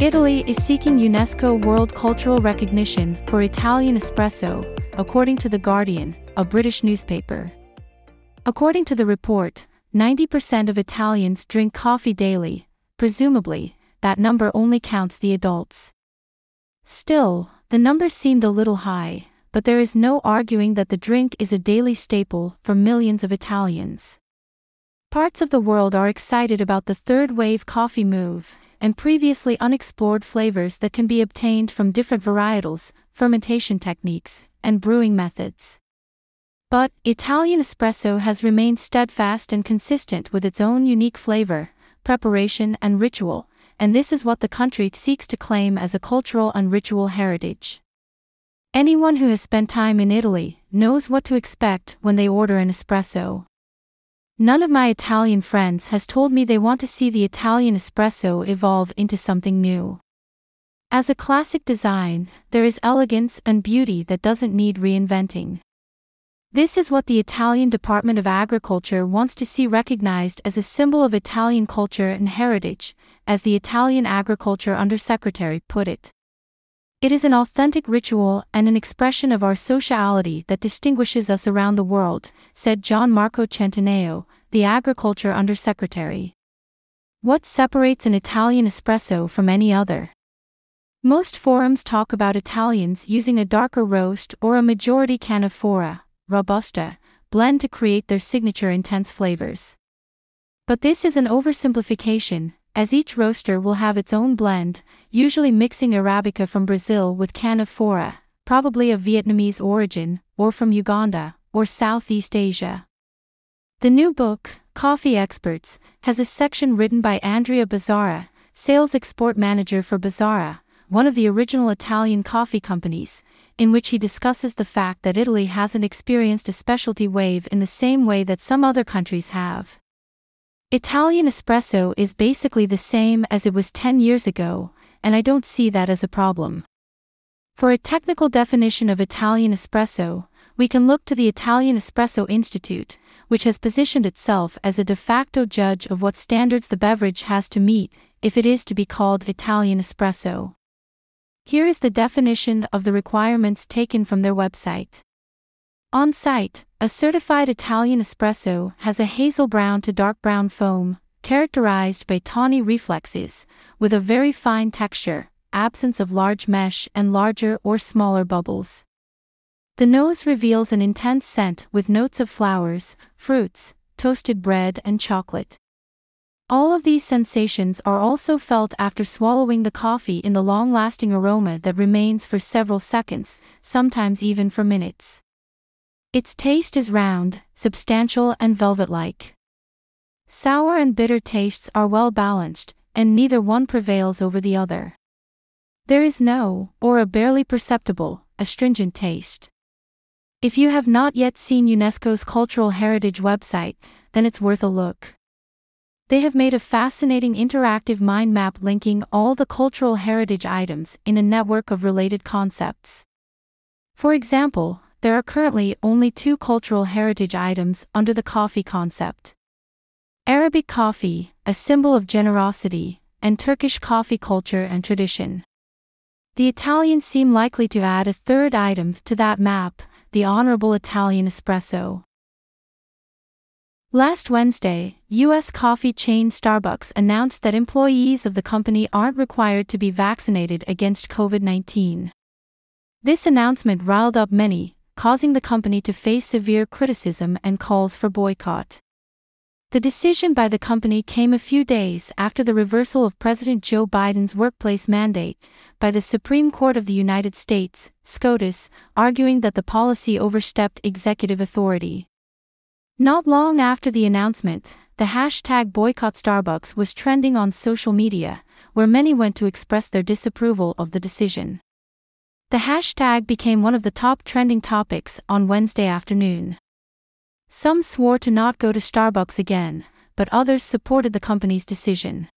Italy is seeking UNESCO World Cultural Recognition for Italian espresso, according to The Guardian, a British newspaper. According to the report, 90% of Italians drink coffee daily, presumably, that number only counts the adults. Still, the number seemed a little high, but there is no arguing that the drink is a daily staple for millions of Italians. Parts of the world are excited about the third wave coffee move, and previously unexplored flavors that can be obtained from different varietals, fermentation techniques, and brewing methods. But, Italian espresso has remained steadfast and consistent with its own unique flavor, preparation, and ritual, and this is what the country seeks to claim as a cultural and ritual heritage. Anyone who has spent time in Italy knows what to expect when they order an espresso. None of my Italian friends has told me they want to see the Italian espresso evolve into something new. As a classic design, there is elegance and beauty that doesn't need reinventing. This is what the Italian Department of Agriculture wants to see recognized as a symbol of Italian culture and heritage, as the Italian Agriculture Undersecretary put it. It is an authentic ritual and an expression of our sociality that distinguishes us around the world, said Gian Marco Centinaio, the Agriculture Undersecretary. What separates an Italian espresso from any other? Most forums talk about Italians using a darker roast or a majority canephora, Robusta, blend to create their signature intense flavors. But this is an oversimplification, as each roaster will have its own blend, usually mixing Arabica from Brazil with Canephora, probably of Vietnamese origin, or from Uganda, or Southeast Asia. The new book, Coffee Experts, has a section written by Andrea Bazzara, sales export manager for Bazzara, one of the original Italian coffee companies, in which he discusses the fact that Italy hasn't experienced a specialty wave in the same way that some other countries have. Italian espresso is basically the same as it was 10 years ago, and I don't see that as a problem. For a technical definition of Italian espresso, we can look to the Italian Espresso Institute, which has positioned itself as a de facto judge of what standards the beverage has to meet if it is to be called Italian espresso. Here is the definition of the requirements taken from their website. On site, a certified Italian espresso has a hazel brown to dark brown foam, characterized by tawny reflexes, with a very fine texture, absence of large mesh and larger or smaller bubbles. The nose reveals an intense scent with notes of flowers, fruits, toasted bread, and chocolate. All of these sensations are also felt after swallowing the coffee in the long lasting aroma that remains for several seconds, sometimes even for minutes. Its taste is round, substantial, and velvet like. Sour and bitter tastes are well balanced, and neither one prevails over the other. There is no, or a barely perceptible, astringent taste. If you have not yet seen UNESCO's Cultural Heritage website, then it's worth a look. They have made a fascinating interactive mind map linking all the cultural heritage items in a network of related concepts. For example, there are currently only two cultural heritage items under the coffee concept Arabic coffee, a symbol of generosity, and Turkish coffee culture and tradition. The Italians seem likely to add a third item to that map the Honorable Italian Espresso. Last Wednesday, U.S. coffee chain Starbucks announced that employees of the company aren't required to be vaccinated against COVID 19. This announcement riled up many, causing the company to face severe criticism and calls for boycott. The decision by the company came a few days after the reversal of President Joe Biden's workplace mandate by the Supreme Court of the United States, SCOTUS, arguing that the policy overstepped executive authority. Not long after the announcement, the hashtag boycott Starbucks was trending on social media, where many went to express their disapproval of the decision. The hashtag became one of the top trending topics on Wednesday afternoon. Some swore to not go to Starbucks again, but others supported the company's decision.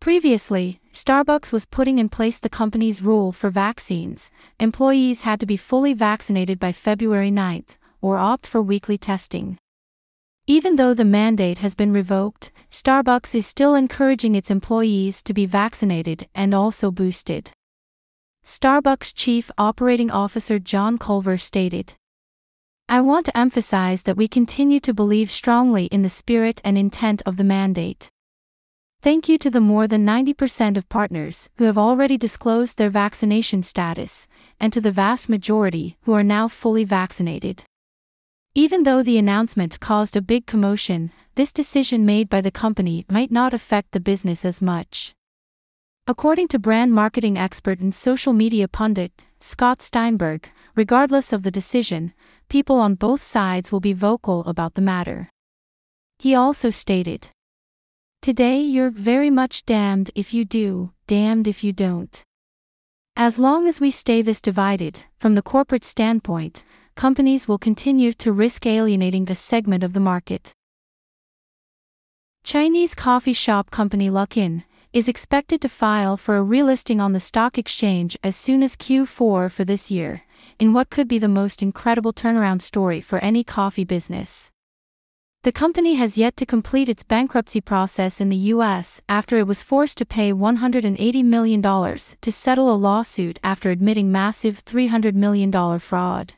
Previously, Starbucks was putting in place the company's rule for vaccines employees had to be fully vaccinated by February 9th or opt for weekly testing. Even though the mandate has been revoked, Starbucks is still encouraging its employees to be vaccinated and also boosted. Starbucks Chief Operating Officer John Culver stated I want to emphasize that we continue to believe strongly in the spirit and intent of the mandate. Thank you to the more than 90% of partners who have already disclosed their vaccination status, and to the vast majority who are now fully vaccinated. Even though the announcement caused a big commotion, this decision made by the company might not affect the business as much. According to brand marketing expert and social media pundit, Scott Steinberg, regardless of the decision, people on both sides will be vocal about the matter. He also stated, Today you're very much damned if you do, damned if you don't. As long as we stay this divided, from the corporate standpoint, companies will continue to risk alienating a segment of the market. Chinese coffee shop company Luckin is expected to file for a relisting on the stock exchange as soon as Q4 for this year, in what could be the most incredible turnaround story for any coffee business. The company has yet to complete its bankruptcy process in the US after it was forced to pay $180 million to settle a lawsuit after admitting massive $300 million fraud.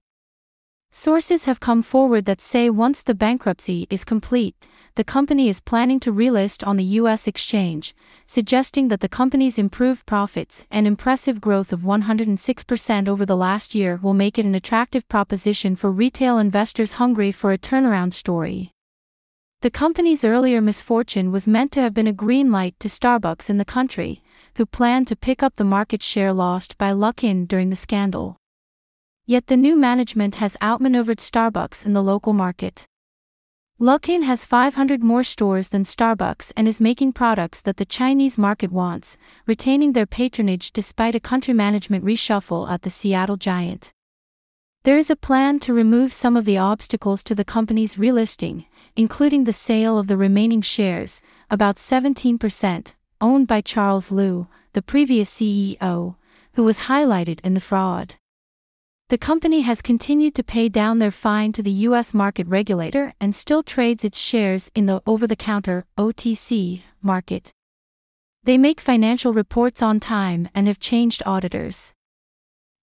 Sources have come forward that say once the bankruptcy is complete, the company is planning to relist on the U.S. exchange, suggesting that the company's improved profits and impressive growth of 106% over the last year will make it an attractive proposition for retail investors hungry for a turnaround story. The company's earlier misfortune was meant to have been a green light to Starbucks in the country, who planned to pick up the market share lost by Luckin during the scandal. Yet the new management has outmaneuvered Starbucks in the local market. Luckin has 500 more stores than Starbucks and is making products that the Chinese market wants, retaining their patronage despite a country management reshuffle at the Seattle Giant. There is a plan to remove some of the obstacles to the company's relisting, including the sale of the remaining shares, about 17%, owned by Charles Liu, the previous CEO, who was highlighted in the fraud. The company has continued to pay down their fine to the U.S. market regulator and still trades its shares in the over the counter OTC market. They make financial reports on time and have changed auditors.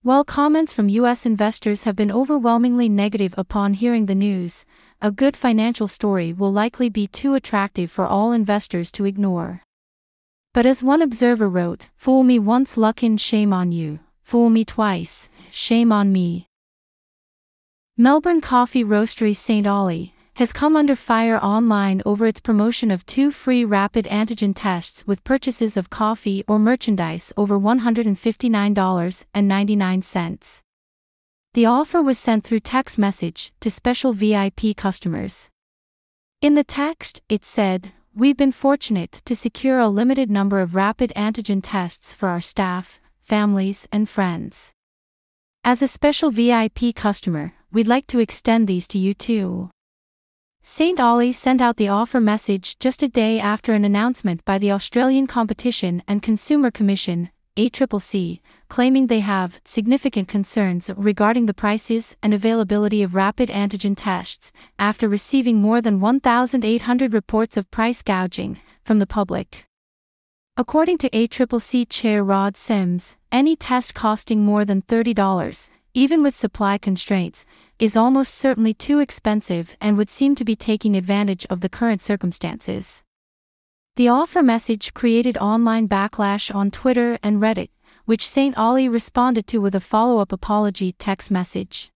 While comments from U.S. investors have been overwhelmingly negative upon hearing the news, a good financial story will likely be too attractive for all investors to ignore. But as one observer wrote, Fool me once, luck in, shame on you. Fool me twice, shame on me. Melbourne coffee roastery St. Ali has come under fire online over its promotion of two free rapid antigen tests with purchases of coffee or merchandise over $159.99. The offer was sent through text message to special VIP customers. In the text, it said, We've been fortunate to secure a limited number of rapid antigen tests for our staff, families, and friends. As a special VIP customer, we'd like to extend these to you too. St. Ali sent out the offer message just a day after an announcement by the Australian Competition and Consumer Commission, ACCC, claiming they have significant concerns regarding the prices and availability of rapid antigen tests after receiving more than 1,800 reports of price gouging from the public. According to ACCC Chair Rod Sims, any test costing more than $30, even with supply constraints, is almost certainly too expensive and would seem to be taking advantage of the current circumstances. The offer message created online backlash on Twitter and Reddit, which St. Ali responded to with a follow up apology text message.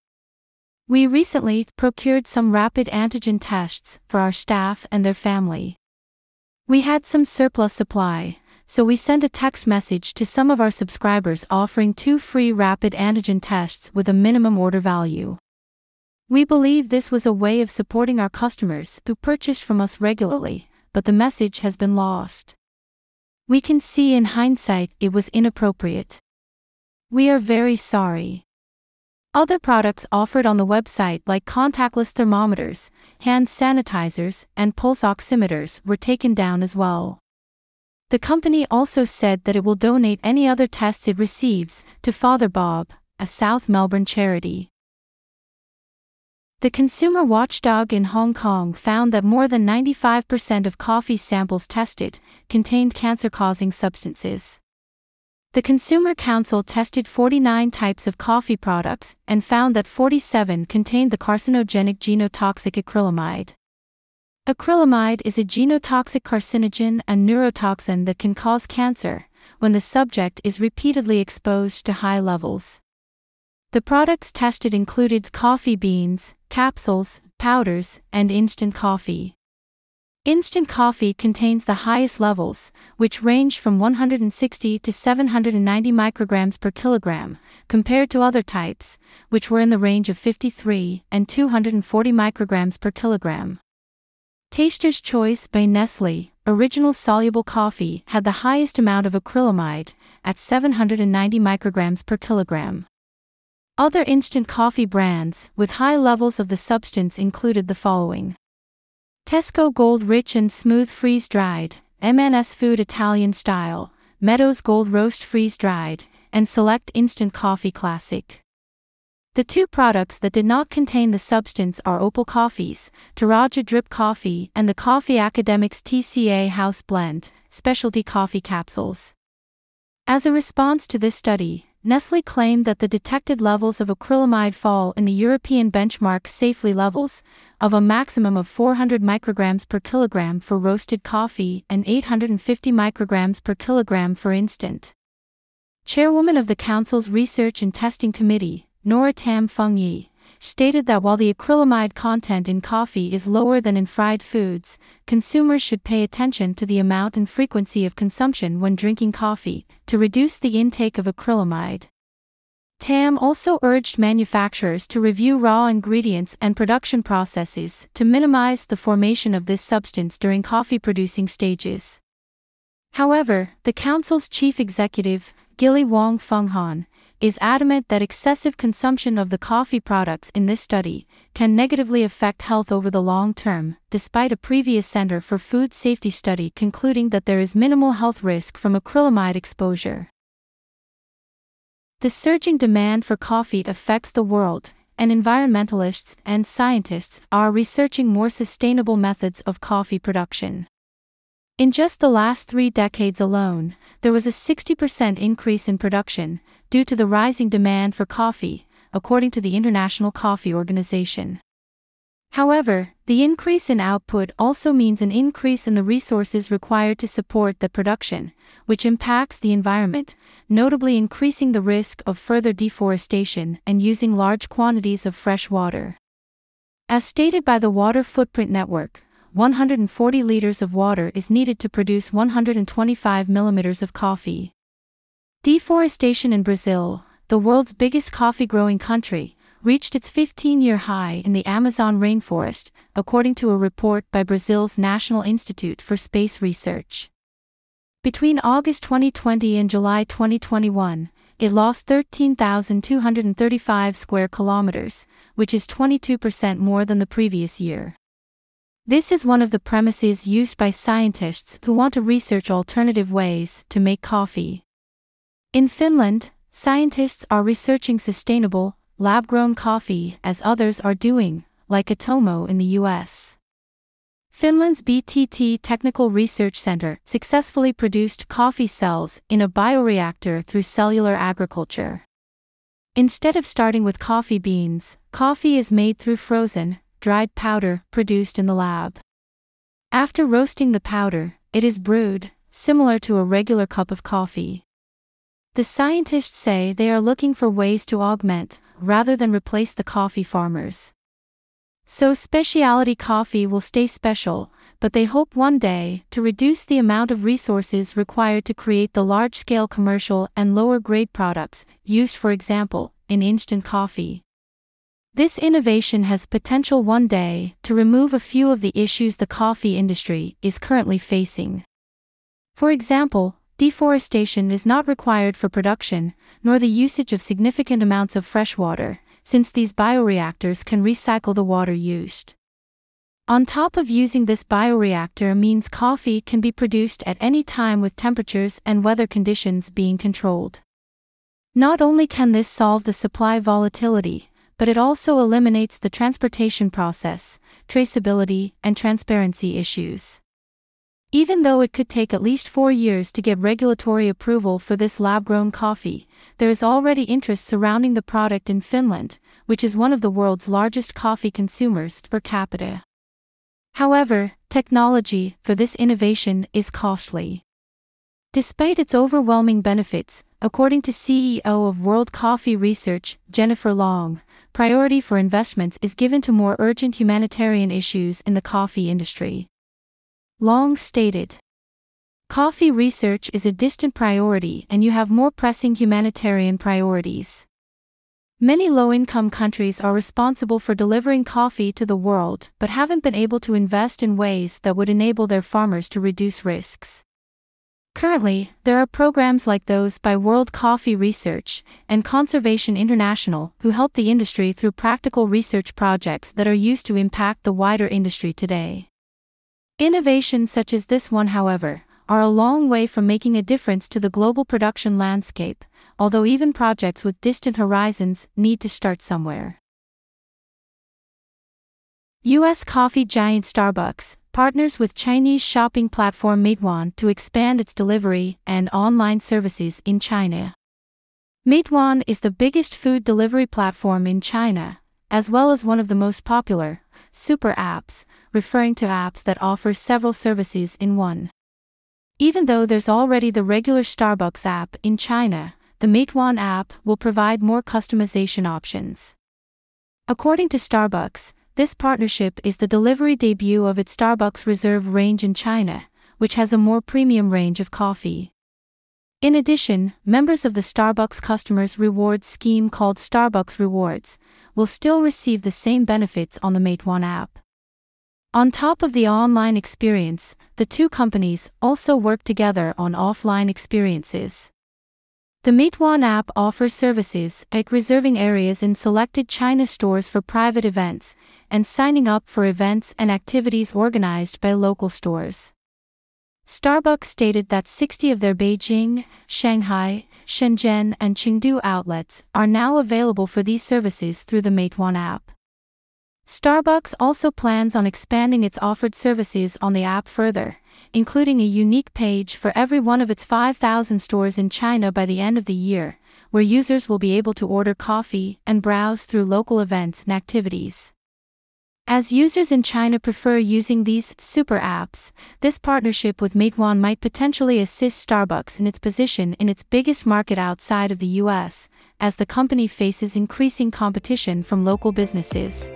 We recently procured some rapid antigen tests for our staff and their family. We had some surplus supply, so we sent a text message to some of our subscribers offering two free rapid antigen tests with a minimum order value. We believe this was a way of supporting our customers who purchase from us regularly, but the message has been lost. We can see in hindsight it was inappropriate. We are very sorry. Other products offered on the website, like contactless thermometers, hand sanitizers, and pulse oximeters, were taken down as well. The company also said that it will donate any other tests it receives to Father Bob, a South Melbourne charity. The consumer watchdog in Hong Kong found that more than 95% of coffee samples tested contained cancer causing substances. The Consumer Council tested 49 types of coffee products and found that 47 contained the carcinogenic genotoxic acrylamide. Acrylamide is a genotoxic carcinogen and neurotoxin that can cause cancer when the subject is repeatedly exposed to high levels. The products tested included coffee beans, capsules, powders, and instant coffee. Instant coffee contains the highest levels, which range from 160 to 790 micrograms per kilogram, compared to other types, which were in the range of 53 and 240 micrograms per kilogram. Taster's Choice by Nestle, original soluble coffee, had the highest amount of acrylamide, at 790 micrograms per kilogram. Other instant coffee brands with high levels of the substance included the following Tesco Gold Rich and Smooth Freeze Dried, M&S Food Italian Style, Meadows Gold Roast Freeze Dried, and Select Instant Coffee Classic. The two products that did not contain the substance are Opal Coffees, Toraja Drip Coffee, and the Coffee Academics TCA House Blend, specialty coffee capsules. As a response to this study, Nestle claimed that the detected levels of acrylamide fall in the European benchmark safely levels of a maximum of 400 micrograms per kilogram for roasted coffee and 850 micrograms per kilogram for instant. Chairwoman of the Council's Research and Testing Committee, Nora Tam Fung Yi, stated that while the acrylamide content in coffee is lower than in fried foods, consumers should pay attention to the amount and frequency of consumption when drinking coffee to reduce the intake of acrylamide. Tam also urged manufacturers to review raw ingredients and production processes to minimize the formation of this substance during coffee producing stages. However, the Council's chief executive, Gilly Wong Fung Han, is adamant that excessive consumption of the coffee products in this study can negatively affect health over the long term, despite a previous Center for Food Safety study concluding that there is minimal health risk from acrylamide exposure. The surging demand for coffee affects the world, and environmentalists and scientists are researching more sustainable methods of coffee production. In just the last three decades alone, there was a 60% increase in production, due to the rising demand for coffee, according to the International Coffee Organization. However, the increase in output also means an increase in the resources required to support the production, which impacts the environment, notably increasing the risk of further deforestation and using large quantities of fresh water. As stated by the Water Footprint Network, 140 liters of water is needed to produce 125 millimeters of coffee. Deforestation in Brazil, the world's biggest coffee growing country, reached its 15 year high in the Amazon rainforest, according to a report by Brazil's National Institute for Space Research. Between August 2020 and July 2021, it lost 13,235 square kilometers, which is 22% more than the previous year. This is one of the premises used by scientists who want to research alternative ways to make coffee. In Finland, scientists are researching sustainable, lab grown coffee as others are doing, like Atomo in the US. Finland's VTT Technical Research Center successfully produced coffee cells in a bioreactor through cellular agriculture. Instead of starting with coffee beans, coffee is made through frozen, dried powder produced in the lab. After roasting the powder, it is brewed, similar to a regular cup of coffee. The scientists say they are looking for ways to augment, rather than replace the coffee farmers. So specialty coffee will stay special, but they hope one day to reduce the amount of resources required to create the large scale commercial and lower grade products, used for example, in instant coffee. This innovation has potential one day to remove a few of the issues the coffee industry is currently facing. For example, deforestation is not required for production, nor the usage of significant amounts of fresh water, since these bioreactors can recycle the water used. On top of using this bioreactor means coffee can be produced at any time with temperatures and weather conditions being controlled. Not only can this solve the supply volatility, but it also eliminates the transportation process, traceability, and transparency issues. Even though it could take at least four years to get regulatory approval for this lab grown coffee, there is already interest surrounding the product in Finland, which is one of the world's largest coffee consumers per capita. However, technology for this innovation is costly. Despite its overwhelming benefits, according to CEO of World Coffee Research, Jennifer Long, priority for investments is given to more urgent humanitarian issues in the coffee industry. Long stated. Coffee research is a distant priority and you have more pressing humanitarian priorities. Many low income countries are responsible for delivering coffee to the world but haven't been able to invest in ways that would enable their farmers to reduce risks. Currently, there are programs like those by World Coffee Research and Conservation International who help the industry through practical research projects that are used to impact the wider industry today. Innovations such as this one, however, are a long way from making a difference to the global production landscape, although even projects with distant horizons need to start somewhere. U.S. coffee giant Starbucks partners with Chinese shopping platform Meituan to expand its delivery and online services in China. Meituan is the biggest food delivery platform in China, as well as one of the most popular, super apps, referring to apps that offer several services in one. Even though there's already the regular Starbucks app in China, the Meituan app will provide more customization options. According to Starbucks, this partnership is the delivery debut of its Starbucks Reserve range in China, which has a more premium range of coffee. In addition, members of the Starbucks Customers Rewards scheme called Starbucks Rewards will still receive the same benefits on the Meituan app. On top of the online experience, the two companies also work together on offline experiences. The Meituan app offers services like reserving areas in selected China stores for private events and signing up for events and activities organized by local stores. Starbucks stated that 60 of their Beijing, Shanghai, Shenzhen, and Chengdu outlets are now available for these services through the Meituan app. Starbucks also plans on expanding its offered services on the app further, including a unique page for every one of its 5,000 stores in China by the end of the year, where users will be able to order coffee and browse through local events and activities. As users in China prefer using these super apps, this partnership with Meituan might potentially assist Starbucks in its position in its biggest market outside of the US, as the company faces increasing competition from local businesses.